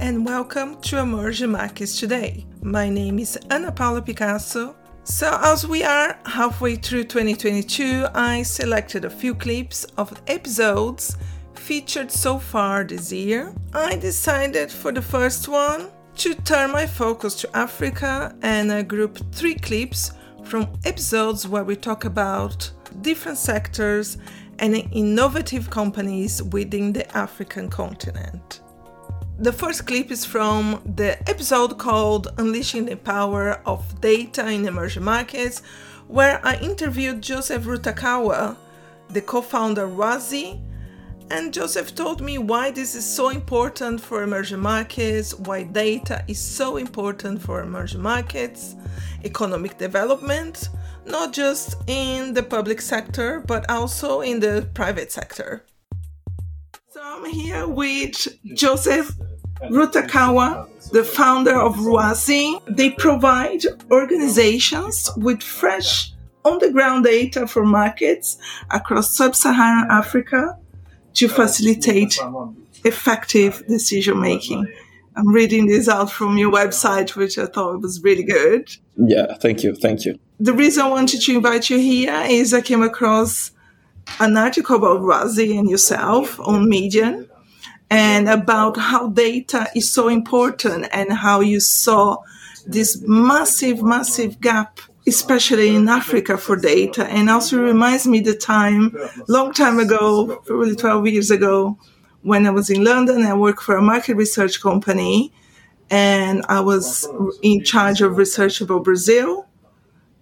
and welcome to Emerging Markets Today. My name is Ana Paula Picasso. So, as we are halfway through 2022, I selected a few clips of episodes featured so far this year. I decided for the first one to turn my focus to Africa and I grouped three clips from episodes where we talk about different sectors and innovative companies within the African continent. The first clip is from the episode called Unleashing the Power of Data in Emerging Markets, where I interviewed Joseph Rutakawa, the co founder of Rwazi. And Joseph told me why this is so important for emerging markets, why data is so important for emerging markets, economic development, not just in the public sector, but also in the private sector. So I'm here with Joseph Rutakawa, the founder of Rwazi. They provide organizations with fresh on the ground data for markets across sub Saharan Africa to facilitate effective decision making. I'm reading this out from your website, which I thought was really good. Yeah, thank you. Thank you. The reason I wanted to invite you here is I came across an article about Rwazi and yourself on Medium and about how data is so important and how you saw this massive, massive gap, especially in Africa for data. And also reminds me the time, long time ago, probably 12 years ago, when I was in London, I worked for a market research company and I was in charge of research about Brazil.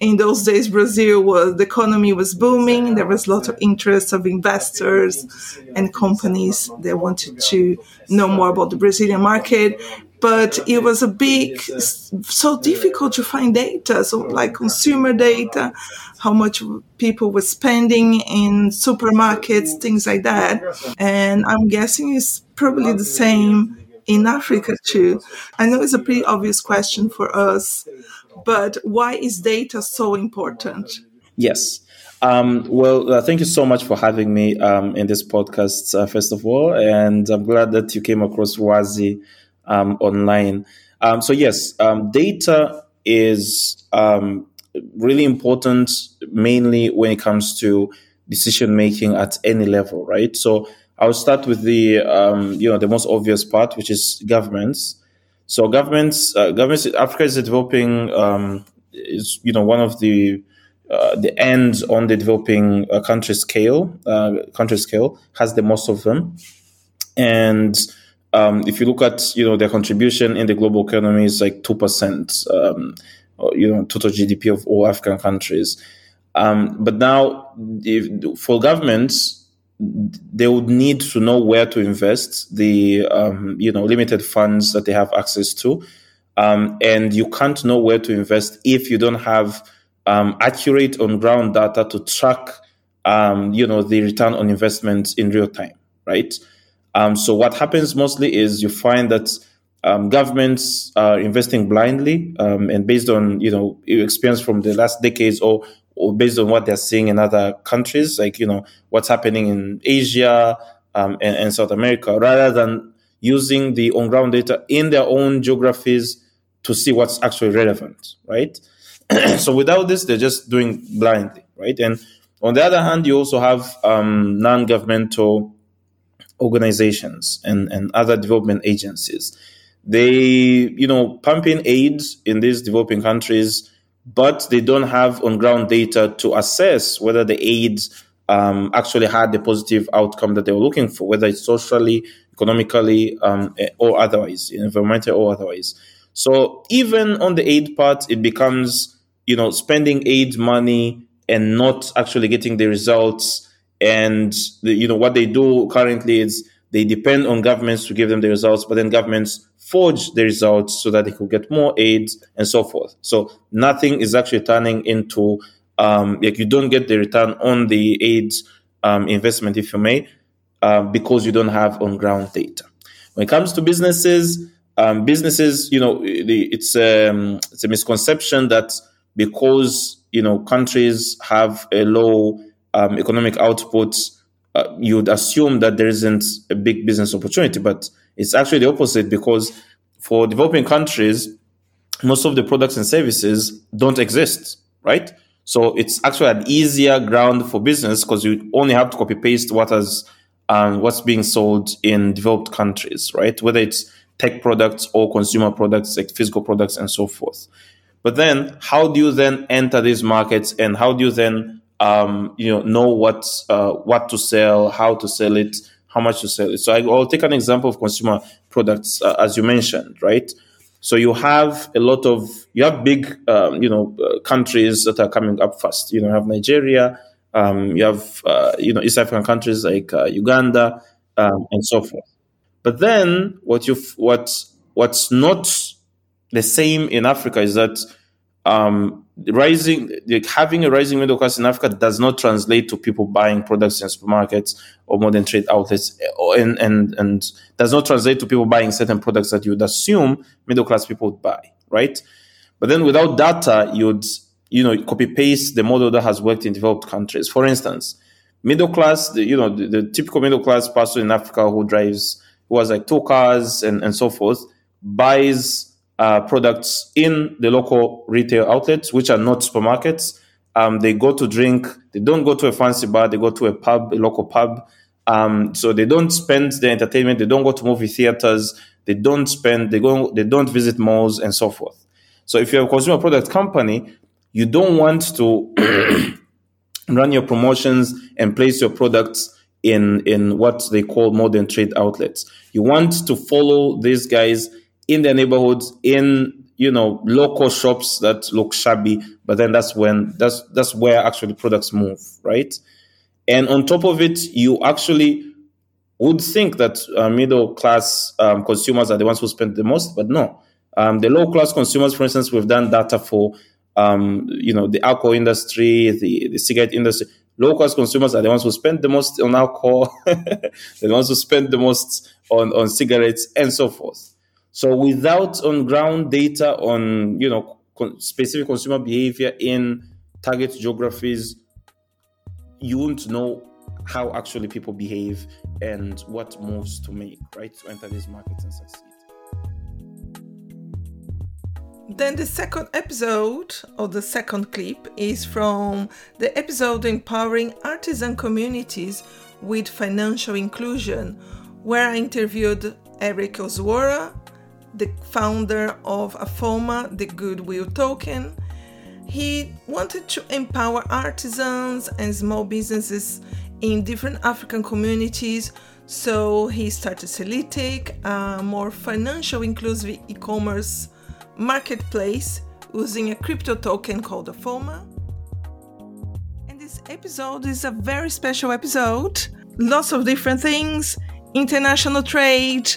In those days, Brazil was the economy was booming. There was a lot of interest of investors and companies that wanted to know more about the Brazilian market. But it was a big, so difficult to find data. So like consumer data, how much people were spending in supermarkets, things like that. And I'm guessing it's probably the same in Africa too. I know it's a pretty obvious question for us, but why is data so important? Yes. Um, well, uh, thank you so much for having me um, in this podcast, uh, first of all. And I'm glad that you came across Rwazi um, online. Um, so, yes, um, data is um, really important, mainly when it comes to decision making at any level, right? So, I'll start with the you know the most obvious part, which is governments. So governments, uh, governments, Africa is developing um, is you know one of the uh, the ends on the developing uh, country scale. Uh, country scale has the most of them, and um, if you look at you know their contribution in the global economy is like two percent. Um, you know total GDP of all African countries. Um, but now, if, for governments, they would need to know where to invest the um, you know limited funds that they have access to. Um, and you can't know where to invest if you don't have um, accurate on ground data to track um, you know the return on investment in real time right? Um, so what happens mostly is you find that um, governments are investing blindly and based on you know experience from the last decades or or based on what they're seeing in other countries, like you know what's happening in Asia um, and, and, South America, rather than using the on-ground data in their own geographies to see what's actually relevant, right? so without this, they're just doing blindly, right? And on the other hand, you also have um, non-governmental organizations and, and other development agencies. They, you know, pumping aid in these developing countries but they don't have on ground data to assess whether the aids um, actually had the positive outcome that they were looking for, whether it's socially, economically, um, eh, or otherwise, environmental or otherwise. So even on the aid part, it becomes you know spending aid money and not actually getting the results. And the, you know what they do currently is they depend on governments to give them the results, but then governments forge the results so that they could get more aids and so forth. So nothing is actually turning into um, like you don't get the return on the aids um, investment, if you may, uh, because you don't have on ground data. When it comes to businesses, um, businesses, you know, it's um, it's a misconception that because you know countries have a low um, economic output, uh, you'd assume that there isn't a big business opportunity, but it's actually the opposite because for developing countries, most of the products and services don't exist, right? So it's actually an easier ground for business because you only have to copy paste what has um, what's being sold in developed countries, right? Whether it's tech products or consumer products, like physical products and so forth. But then, how do you then enter these markets, and how do you then, um, you know, know what uh, what to sell, how to sell it, how much to sell it? So I, will take an example of consumer products, uh, as you mentioned, right? So you have a lot of you have big um, you know uh, countries that are coming up fast. You know, you have Nigeria, um, you have uh, you know East African countries like uh, Uganda um, and so forth. But then what you what what's not the same in Africa is that um, rising like having a rising middle class in Africa does not translate to people buying products in supermarkets or modern trade outlets, and and and does not translate to people buying certain products that you would assume middle class people would buy, right? But then without data, you'd you know copy paste the model that has worked in developed countries. For instance, middle class, the, you know the, the typical middle class person in Africa who drives who has like two cars and and so forth buys uh, products in the local retail outlets, which are not supermarkets. Um, they go to drink. They don't go to a fancy bar. They go to a pub, a local pub. Um, so they don't spend their entertainment. They don't go to movie theaters. They don't spend. They go. They don't visit malls and so forth. So if you're a consumer product company, you don't want to run your promotions and place your products in in what they call modern trade outlets. You want to follow these guys in their neighborhoods, in you know local shops that look shabby, but then that's when that's that's where actually products move, right? And on top of it, you actually would think that uh, middle class um, consumers are the ones who spend the most, but no. Um, the low class consumers, for instance, we've done data for um, you know the alcohol industry, the, the cigarette industry. Low class consumers are the ones who spend the most on alcohol, the ones who spend the most on, on cigarettes, and so forth. So without on ground data on you know specific consumer behavior in target geographies, you won't know how actually people behave and what moves to make right to enter these markets and succeed. Then the second episode or the second clip is from the episode Empowering Artisan Communities with Financial Inclusion, where I interviewed Eric Ozwara, the founder of AFOMA, the Goodwill Token. He wanted to empower artisans and small businesses in different African communities, so he started Celitic, a more financial inclusive e commerce marketplace using a crypto token called AFOMA. And this episode is a very special episode. Lots of different things international trade,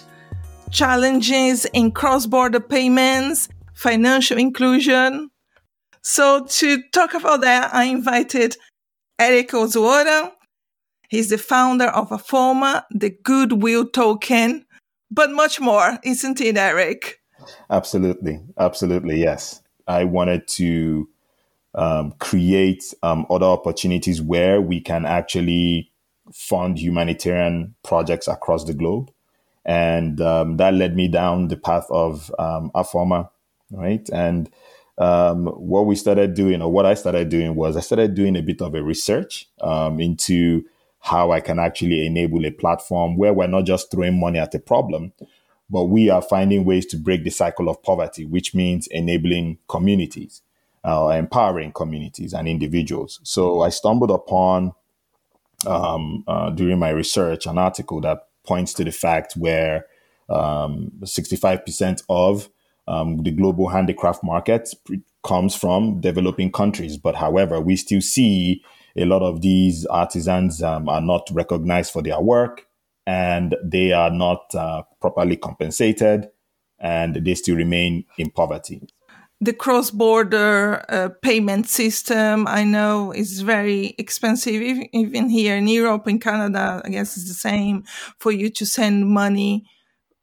challenges in cross border payments, financial inclusion. So, to talk about that, I invited Eric Ozwara. He's the founder of AFOMA the Goodwill Token, but much more, isn't it, Eric? Absolutely. Absolutely. Yes. I wanted to um, create um, other opportunities where we can actually fund humanitarian projects across the globe and um, that led me down the path of um, AFOMA, right? And um, what we started doing, or what I started doing, was I started doing a bit of a research um, into how I can actually enable a platform where we're not just throwing money at a problem, but we are finding ways to break the cycle of poverty, which means enabling communities, uh, empowering communities and individuals. So I stumbled upon um, uh, during my research an article that points to the fact where um, 65% of um, the global handicraft market comes from developing countries. But however, we still see a lot of these artisans um, are not recognized for their work and they are not uh, properly compensated and they still remain in poverty the cross border uh, payment system I know is very expensive. Even here in Europe, in Canada, I guess it's the same for you to send money,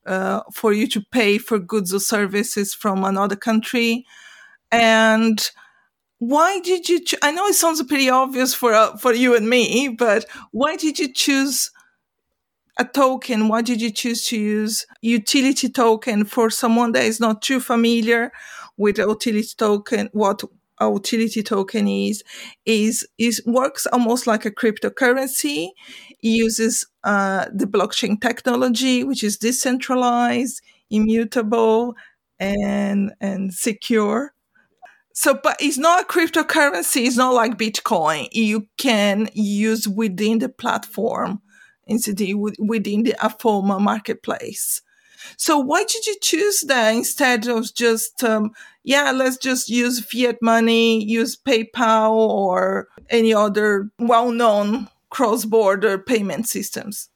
uh, for you to pay for goods or services from another country. And why did you? Cho- I know it sounds pretty obvious for uh, for you and me, but why did you choose a token? Why did you choose to use utility token for someone that is not too familiar with the utility token? What a utility token is is is works almost like a cryptocurrency. It uses uh, the blockchain technology, which is decentralized, immutable, and and secure so, but it's not a cryptocurrency. It's not like Bitcoin. You can use within the platform, within the Afoma marketplace. So, why did you choose that instead of just, um, yeah, let's just use fiat money, use PayPal or any other well-known cross-border payment systems?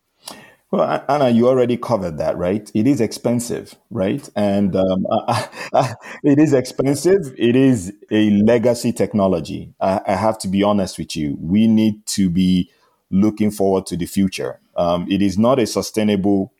Well, Anna, you already covered that, right? It is expensive, right? And um, it is expensive. It is a legacy technology. I, I, have to be honest with you. We need to be looking forward to the future. Um, it is not a sustainable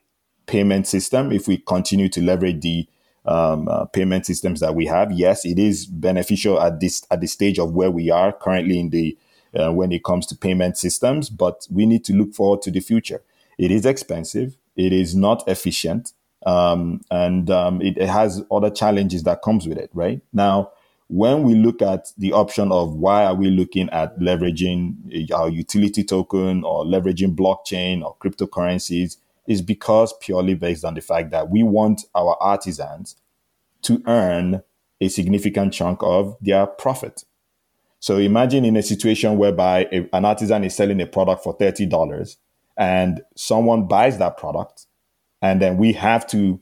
payment system if we continue to leverage the um, uh, payment systems that we have. Yes, it is beneficial at this at the stage of where we are currently in the uh, when it comes to payment systems, but we need to look forward to the future it is expensive. It is not efficient. Um, and um, it, it, has other challenges that comes with it, right? Now, when we look at the option of why are we looking at leveraging our utility token or leveraging blockchain or cryptocurrencies is because purely based on the fact that we want our artisans to earn a significant chunk of their profit. So imagine in a situation whereby a, an artisan is selling a product for $30 and someone buys that product and then we have to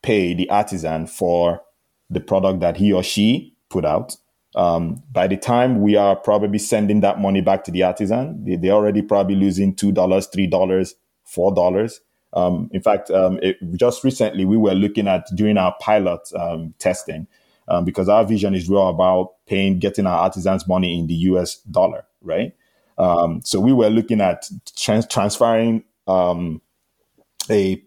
pay the artisan for the product that he or she put out um, by the time we are probably sending that money back to the artisan they, they're already probably losing $2 $3 $4 um, in fact um, it, just recently we were looking at doing our pilot um, testing um, because our vision is real about paying getting our artisans money in the us dollar right um, so we were looking at trans- transferring um, a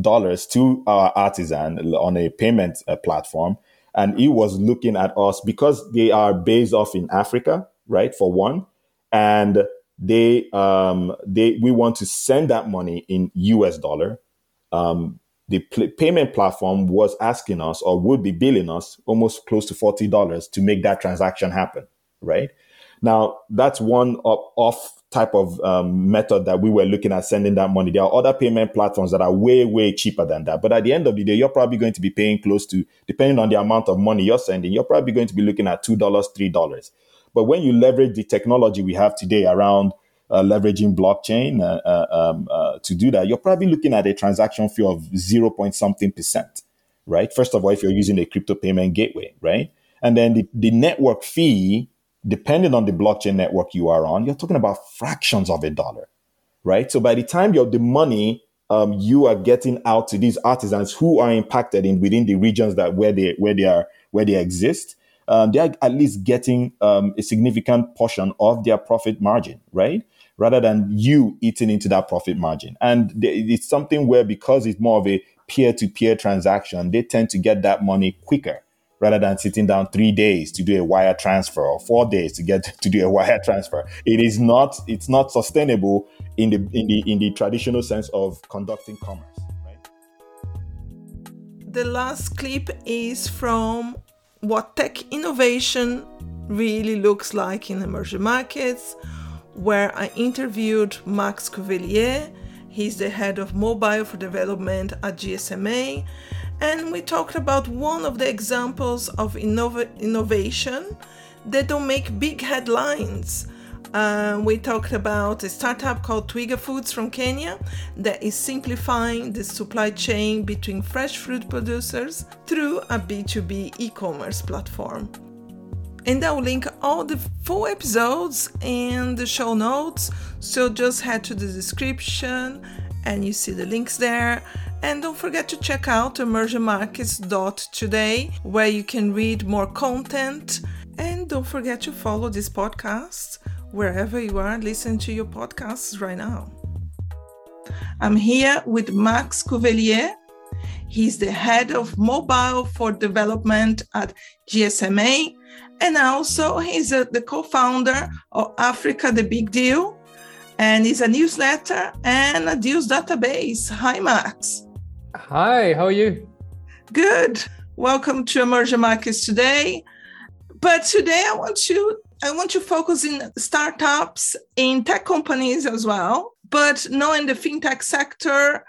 dollars to our artisan on a payment uh, platform, and he was looking at us because they are based off in Africa, right? For one, and they um, they we want to send that money in U.S. dollar. Um, the pl- payment platform was asking us or would be billing us almost close to forty dollars to make that transaction happen, right? Now, that's one off type of um, method that we were looking at sending that money. There are other payment platforms that are way, way cheaper than that. But at the end of the day, you're probably going to be paying close to, depending on the amount of money you're sending, you're probably going to be looking at $2, $3. But when you leverage the technology we have today around uh, leveraging blockchain uh, uh, um, uh, to do that, you're probably looking at a transaction fee of 0 point something percent, right? First of all, if you're using a crypto payment gateway, right? And then the, the network fee depending on the blockchain network you are on, you're talking about fractions of a dollar, right? So by the time you're the money um, you are getting out to these artisans who are impacted in within the regions that where they where they are where they exist, um, they're at least getting um, a significant portion of their profit margin, right? Rather than you eating into that profit margin, and it's something where because it's more of a peer-to-peer transaction, they tend to get that money quicker rather than sitting down three days to do a wire transfer or four days to get to do a wire transfer. It is not it's not sustainable in the in the in the traditional sense of conducting commerce. Right? The last clip is from what tech innovation really looks like in emerging markets, where I interviewed Max Cuvellier. He's the head of mobile for development at GSMA and we talked about one of the examples of innov- innovation that don't make big headlines. Uh, we talked about a startup called Twiga Foods from Kenya that is simplifying the supply chain between fresh fruit producers through a B2B e commerce platform. And I'll link all the full episodes in the show notes, so just head to the description and you see the links there. And don't forget to check out emergingmarkets.today where you can read more content. And don't forget to follow this podcast wherever you are listening to your podcasts right now. I'm here with Max Cuvellier. He's the head of mobile for development at GSMA And also, he's a, the co founder of Africa the Big Deal, and he's a newsletter and a deals database. Hi, Max. Hi, how are you? Good. Welcome to Emerging Markets today. But today I want to I want to focus in startups in tech companies as well, but not in the fintech sector.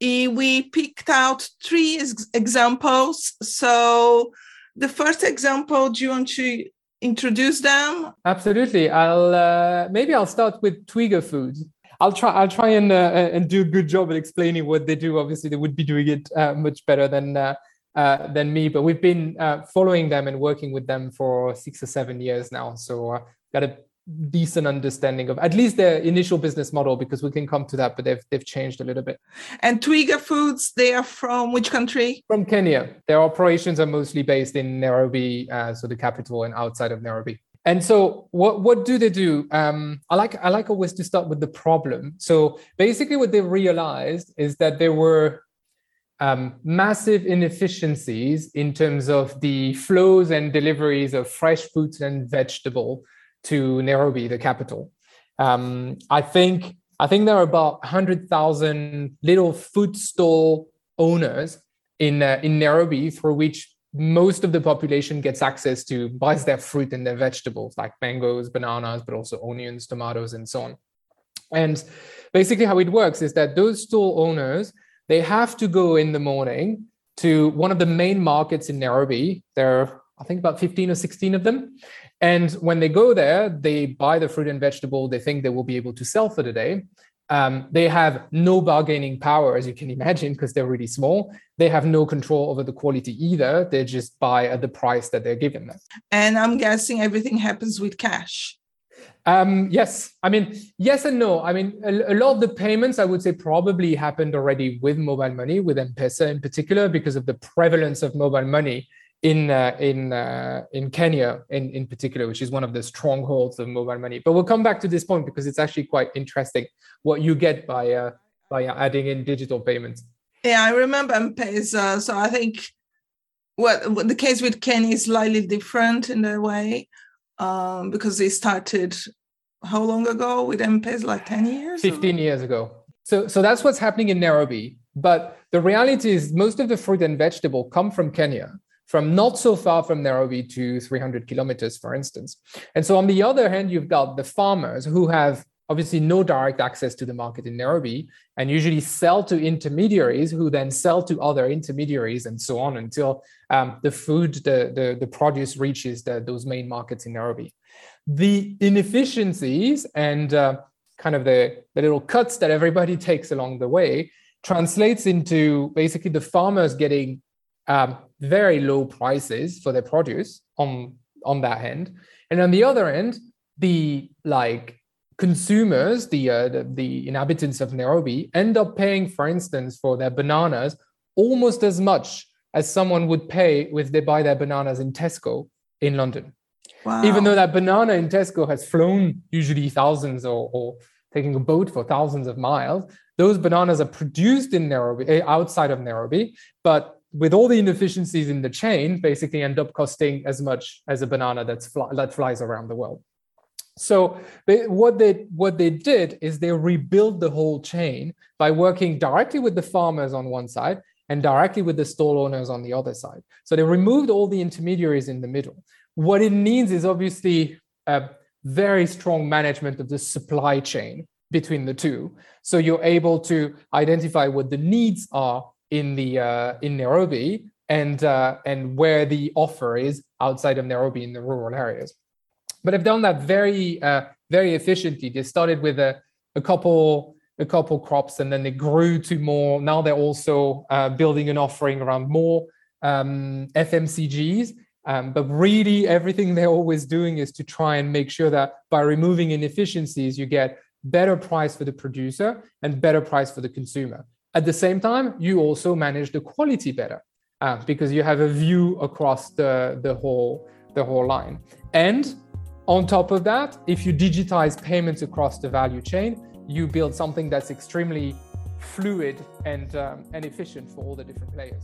We picked out three examples. So the first example, do you want to introduce them? Absolutely. I'll uh, maybe I'll start with Twiga Foods. I'll try. I'll try and uh, and do a good job at explaining what they do. Obviously, they would be doing it uh, much better than uh, uh, than me, but we've been uh, following them and working with them for six or seven years now. So got a decent understanding of at least their initial business model because we can come to that but they've they've changed a little bit. And twiga foods they are from which country? From kenya. Their operations are mostly based in nairobi uh, so the capital and outside of nairobi. And so what what do they do? Um, i like i like always to start with the problem. So basically what they realized is that there were um, massive inefficiencies in terms of the flows and deliveries of fresh fruits and vegetable to Nairobi, the capital. Um, I think I think there are about hundred thousand little food stall owners in uh, in Nairobi through which most of the population gets access to buys their fruit and their vegetables like mangoes, bananas, but also onions, tomatoes, and so on. And basically, how it works is that those stall owners they have to go in the morning to one of the main markets in Nairobi. There are, I think, about 15 or 16 of them. And when they go there, they buy the fruit and vegetable they think they will be able to sell for the day. Um, they have no bargaining power, as you can imagine, because they're really small. They have no control over the quality either. They just buy at the price that they're given them. And I'm guessing everything happens with cash. Um, yes, I mean yes and no. I mean a, a, lot of the payments I would say probably happened already with mobile money, with M-Pesa in particular, because of the prevalence of mobile money in uh, in uh, in Kenya in in particular, which is one of the strongholds of mobile money. But we'll come back to this point because it's actually quite interesting what you get by uh, by adding in digital payments. Yeah, I remember M-Pesa. So I think what the case with Kenya is slightly different in a way um, because they started how long ago with M-Pesa? Like ten years? Fifteen or? years ago. So so that's what's happening in Nairobi. But the reality is most of the fruit and vegetable come from Kenya from not so far from Nairobi to 300 kilometers, for instance. And so, on the other hand, you've got the farmers who have obviously no direct access to the market in Nairobi and usually sell to intermediaries who then sell to other intermediaries and so on until um, the food, the, the, the produce reaches the, those main markets in Nairobi. The inefficiencies and uh, kind of the, the little cuts that everybody takes along the way translates into basically the farmers getting um, very low prices for their produce on on that end, and on the other end, the like consumers, the, uh, the, the inhabitants of Nairobi, end up paying, for instance, for their bananas almost as much as someone would pay if they buy their bananas in Tesco in London. Wow. Even though that banana in Tesco has flown usually thousands or, or taking a boat for thousands of miles, those bananas are produced in Nairobi, eh, outside of Nairobi, but with all the inefficiencies in the chain, basically end up costing as much as a banana that's fly, that flies around the world. So they, what they what they did is they rebuilt the whole chain by working directly with the farmers on one side and directly with the stall owners on the other side. So they removed all the intermediaries in the middle. What it means is obviously a very strong management of the supply chain between the two. So you're able to identify what the needs are in the uh, in Nairobi and uh, and where the offer is outside of Nairobi in the rural areas. But I've done that very uh, very efficiently. They started with a, a couple a couple crops and then they grew to more. Now they're also uh, building an offering around more um, FMCGs. Um, but really, everything they're always doing is to try and make sure that by removing inefficiencies, you get better price for the producer and better price for the consumer. At the same time, you also manage the quality better uh, because you have a view across the, the whole the whole line. And on top of that, if you digitize payments across the value chain, you build something that's extremely fluid and, um, and efficient for all the different players.